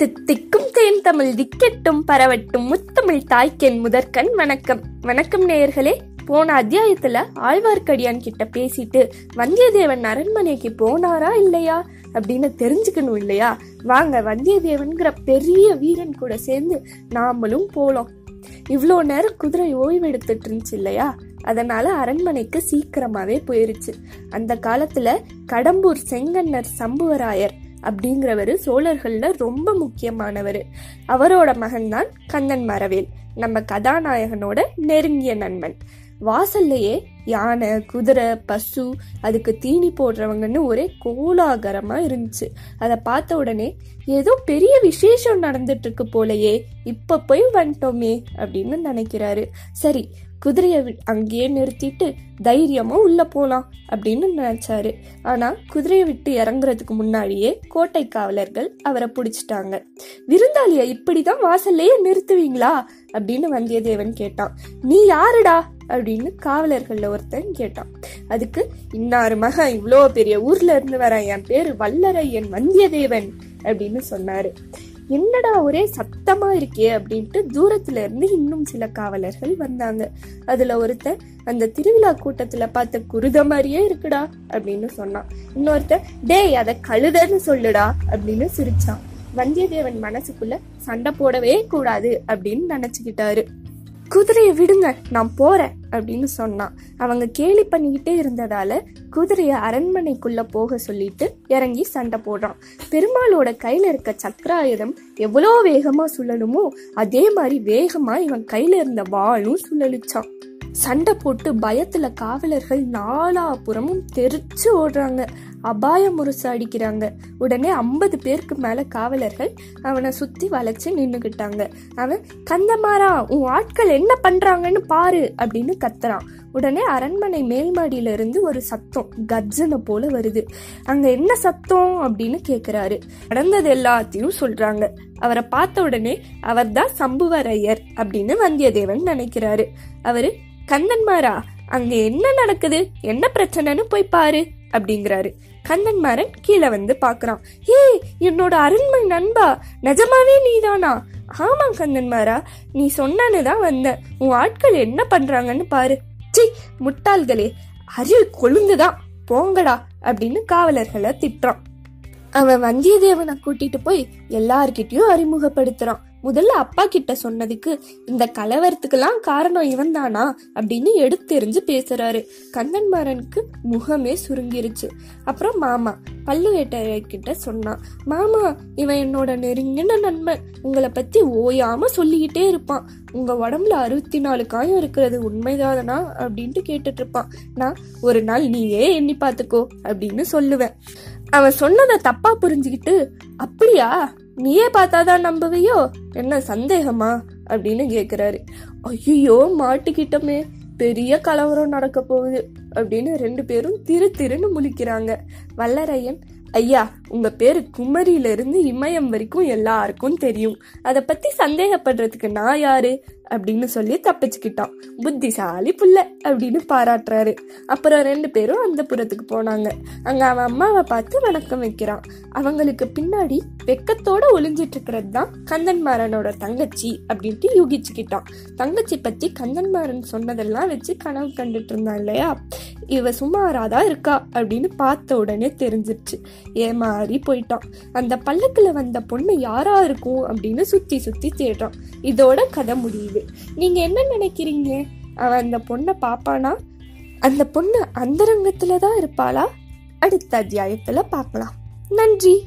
தித்திக்கும் தேன் தமிழ் திக்கெட்டும் பரவட்டும் முத்தமிழ் தாய்க்கென் முதற்கண் வணக்கம். வணக்கம் நேயர்களே. போன அத்தியாயத்துல ஆழ்வார்க்கடியான் கிட்ட பேசிட்டு வந்தியத்தேவன் அரண்மனைக்கு போனாரா இல்லையா அப்படின்னு தெரிஞ்சுக்கணும் இல்லையா? வாங்க வந்தியத்தேவன்கிற பெரிய வீரன் கூட சேர்ந்து நாமளும் போலாம். இவ்வளோ நேரம் குதிரை ஓய்வெடுத்துட்டு இருந்துச்சு இல்லையா? அதனால அரண்மனைக்கு சீக்கிரமாவே போயிருச்சு. அந்த காலத்துல கடம்பூர் செங்கன்னர் சம்புவராயர் அப்படிங்கிறவர் சோழர்கள்ல ரொம்ப முக்கியமானவர். அவரோட மகன்தான் கண்ணன் மரவேல் நம்ம கதாநாயகனோட நெருங்கிய நண்பன். வாசல்லையே யானை குதிரை பசு அதுக்கு தீனி போடுறவங்கன்னு ஒரே கோலாகரமாக இருந்துச்சு. அதை பார்த்த உடனே ஏதோ பெரிய விசேஷம் நடந்துட்டு இருக்கு போலயே இப்ப போய் வந்துட்டோமே அப்படின்னு நினைக்கிறாரு. சரி குதிரையை அங்கேயே நிறுத்திட்டு தைரியமா உள்ள போலாம் அப்படின்னு நினைச்சாரு. ஆனா குதிரையை விட்டு இறங்குறதுக்கு முன்னாடியே கோட்டை காவலர்கள் அவரை பிடிச்சிட்டாங்க. விருந்தாளிய இப்படிதான் வாசல்லையே நிறுத்துவீங்களா? அப்படின்னு வந்தியத்தேவன் கேட்டான். நீ யாருடா? அப்படின்னு காவலர்கள்ல ஒருத்தன் கேட்டான். அதுக்கு இன்னாரு மகன்? இவ்வளோ பெரிய ஊர்ல இருந்து வரேன் என் பேரு வல்லரையன் வந்தியத்தேவன் அப்படின்னு சொன்னாரு. என்னடா ஒரே சத்தமா இருக்கே அப்படின்ட்டு தூரத்துல இருந்து இன்னும் சில காவலர்கள் வந்தாங்க. அதுல ஒருத்தன் அந்த திருவிழா கூட்டத்துல பார்த்த குருத மாதிரியே இருக்குடா அப்படின்னு சொன்னான். இன்னொருத்தன் டேய் அத கழுதன்னு சொல்லுடா அப்படின்னு சிரிச்சான். வந்தியத்தேவன் மனசுக்குள்ள சண்டை போடவே கூடாது அப்படின்னு நினைச்சுக்கிட்டாரு. குதிரையை விடுங்க நான் போறேன். அப்படின்னு சொன்னான். அவங்க கேலி பண்ணிக்கிட்டே இருந்ததால குதிரையை அரண்மனைக்குள்ள போக சொல்லிட்டு இறங்கி சண்டை போடுறான். பெருமாளோட கையில இருக்க சக்கராயுதம் எவ்வளோ வேகமா சுழலுமோ அதே மாதிரி வேகமா இவன் கையில இருந்த வாளும் சுழலிச்சான். சண்டை போட்டு பயத்துல காவலர்கள் நாலாபுறமும் தெரிச்சு ஓடுறாங்க. அபாய முரசு அடிக்கிறாங்க. உடனே ஐம்பது பேருக்கு மேல காவலர்கள் அவனை சுத்தி வளைச்சு நின்னுகிட்டாங்க அவன் கந்தமாரா உன் ஆட்கள் என்ன பண்றாங்கன்னு பாரு அப்படின்னு கத்துறான். உடனே அரண்மனை மேல்மாடியில இருந்து ஒரு சத்தம் கர்ஜனை போல வருது. அங்க என்ன சத்தம்? அப்படின்னு கேக்குறாரு. நடந்தது எல்லாத்தையும் சொல்றாங்க. அவரை பார்த்த உடனே அவர் தான் சம்புவரையர் அப்படின்னு வந்தியத்தேவன் நினைக்கிறாரு. அவரு கந்தன்மாரா அங்க என்ன நடக்குது? என்ன பிரச்சனைன்னு போய் பாரு. அப்படிங்கிறாரு. கந்தன்மாரன் கீழே வந்து பாக்குறான் ஏய் என்னோட அருண்மை நண்பா நிஜமாவே நீதானா? ஆமா கந்தன்மாரா நீ சொன்னான்னு தான் வந்தேன். உன் ஆட்கள் என்ன பண்றாங்கன்னு பாரு. சி முட்டாள்களே அருள் கொழுந்துதான். போங்கடா அப்படின்னு காவலர்களை திட்டுறான். அவன் வந்தியத்தேவனை கூட்டிட்டு போய் எல்லார்கிட்டயும் அறிமுகப்படுத்துறான். முதல்ல அப்பா கிட்ட சொன்னதுக்கு இந்த கலவரத்துக்கெல்லாம் காரணம் இவன் தானா அப்படின்னு எடுத்தெறிஞ்சு பேசுறாரு. கந்தன்மாறனுக்கு முகமே சுருங்கிருச்சு. அப்புறம் மாமா பல்லுவேட்டையர்கிட்ட சொன்னான். மாமா இவன் என்னோட நெருங்கின நண்பன். உங்களை பத்தி ஓயாம சொல்லிக்கிட்டே இருப்பான். உங்க உடம்புல அறுபத்தி நாலு காயம் இருக்கிறது உண்மைதானா அப்படின்ட்டு கேட்டுட்டு இருப்பான். நான் ஒரு நாள் நீயே எண்ணி பார்த்துக்கோ அப்படின்னு சொல்லுவேன். அவன் சொன்னதை தப்பா புரிஞ்சுக்கிட்டு அப்படியா? நீயே பார்த்தாதான் நம்புவியோ? என்ன சந்தேகமா? அப்படின்னு கேக்குறாரு. ஐயோ மாட்டுக்கிட்டமே. பெரிய கலவரம் நடக்க போகுது அப்படின்னு ரெண்டு பேரும் திரு திருன்னு முழிக்கிறாங்க. வல்லரையன் ஐயா உங்க பேரு குமரியிலிருந்து இமயம் வரைக்கும் எல்லாருக்கும் தெரியும். அதை பத்தி சந்தேகப்படுறதுக்கு நான் யாரு? அப்படின்னு சொல்லி தப்பிச்சுக்கிட்டான். புத்திசாலி புள்ள அப்படின்னு பாராட்டுறாரு. அப்புறம் ரெண்டு பேரும் அந்த புறத்துக்கு போனாங்க. அங்க அவன் அம்மாவை பார்த்து வணக்கம் வைக்கிறான். அவங்களுக்கு பின்னாடி வெக்கத்தோட ஒளிஞ்சிட்டு இருக்கிறது தான் கந்தன்மாரனோட தங்கச்சி அப்படின்ட்டு யூகிச்சுக்கிட்டான். தங்கச்சி பத்தி கந்தன்மாரன் சொன்னதெல்லாம் வச்சு கனவு கண்டுட்டு இருந்தான் இல்லையா? இவ சுமாராதான் இருக்கா அப்படின்னு பார்த்த உடனே தெரிஞ்சிருச்சு. ஏமாறி போயிட்டான். அந்த பல்லக்கில் வந்த பொண்ணு யாரா இருக்கும் அப்படின்னு சுத்தி சுத்தி தேடுறான். இதோட கதை முடியுது. நீங்க என்ன நினைக்கிறீங்க? அவன் அந்த பொண்ணை பாப்பானா அந்த பொண்ணு அந்தரங்கத்துல தான் இருப்பாளா? அடுத்த அத்தியாயத்துல பார்க்கலாம். நன்றி.